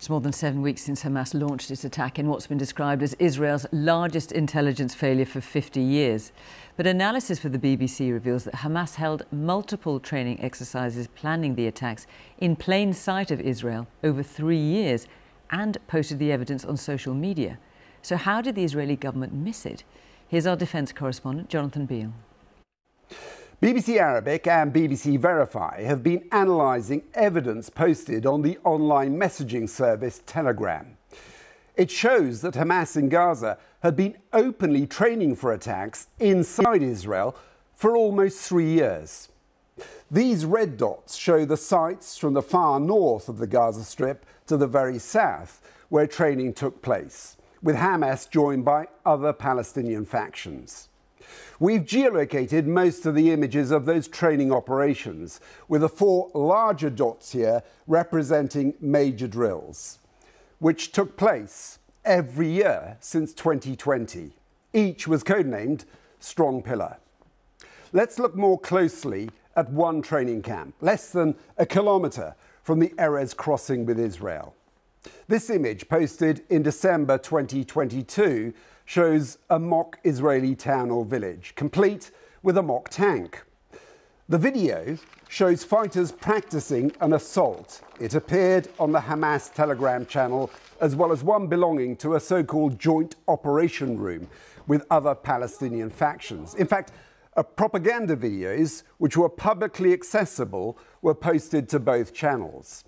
It's more than seven weeks since Hamas launched its attack in what's been described as Israel's largest intelligence failure for 50 years. But analysis for the BBC reveals that Hamas held multiple training exercises planning the attacks in plain sight of Israel over three years and posted the evidence on social media. So, how did the Israeli government miss it? Here's our defence correspondent, Jonathan Beale. BBC Arabic and BBC Verify have been analysing evidence posted on the online messaging service Telegram. It shows that Hamas in Gaza had been openly training for attacks inside Israel for almost three years. These red dots show the sites from the far north of the Gaza Strip to the very south, where training took place, with Hamas joined by other Palestinian factions. We've geolocated most of the images of those training operations, with the four larger dots here representing major drills, which took place every year since 2020. Each was codenamed Strong Pillar. Let's look more closely at one training camp, less than a kilometre from the Erez crossing with Israel. This image, posted in December 2022, shows a mock Israeli town or village, complete with a mock tank. The video shows fighters practicing an assault. It appeared on the Hamas Telegram channel, as well as one belonging to a so called joint operation room with other Palestinian factions. In fact, propaganda videos, which were publicly accessible, were posted to both channels.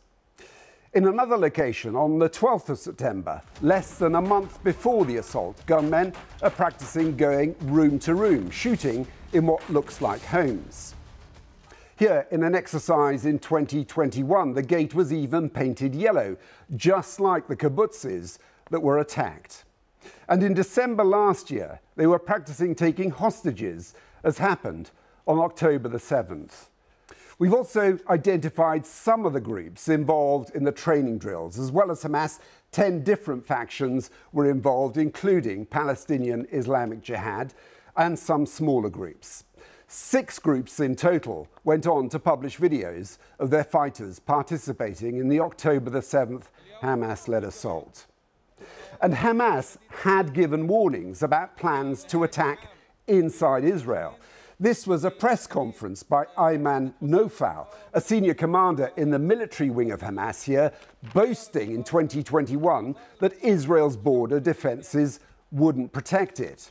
In another location, on the 12th of September, less than a month before the assault, gunmen are practicing going room to room, shooting in what looks like homes. Here, in an exercise in 2021, the gate was even painted yellow, just like the kibbutzes that were attacked. And in December last year, they were practicing taking hostages, as happened on October the 7th. We've also identified some of the groups involved in the training drills. As well as Hamas, 10 different factions were involved, including Palestinian Islamic Jihad and some smaller groups. Six groups in total went on to publish videos of their fighters participating in the October the 7th Hamas led assault. And Hamas had given warnings about plans to attack inside Israel. This was a press conference by Ayman Nofal, a senior commander in the military wing of Hamas here, boasting in 2021 that Israel's border defences wouldn't protect it.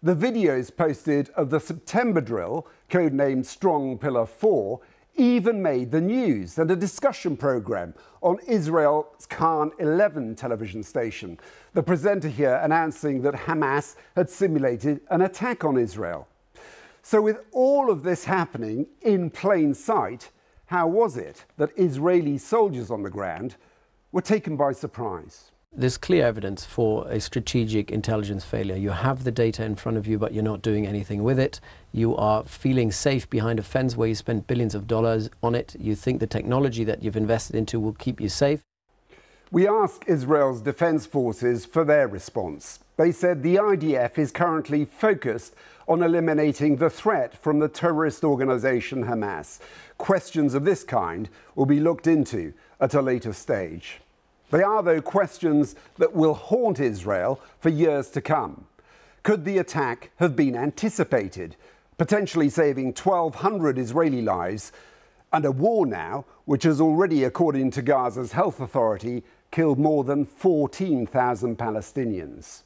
The videos posted of the September drill, codenamed Strong Pillar 4, even made the news and a discussion programme on Israel's Kan 11 television station. The presenter here announcing that Hamas had simulated an attack on Israel. So, with all of this happening in plain sight, how was it that Israeli soldiers on the ground were taken by surprise? There's clear evidence for a strategic intelligence failure. You have the data in front of you, but you're not doing anything with it. You are feeling safe behind a fence where you spent billions of dollars on it. You think the technology that you've invested into will keep you safe. We asked Israel's defense forces for their response. They said the IDF is currently focused on eliminating the threat from the terrorist organization Hamas. Questions of this kind will be looked into at a later stage. They are, though, questions that will haunt Israel for years to come. Could the attack have been anticipated, potentially saving 1,200 Israeli lives, and a war now which has already, according to Gaza's health authority, killed more than 14,000 Palestinians?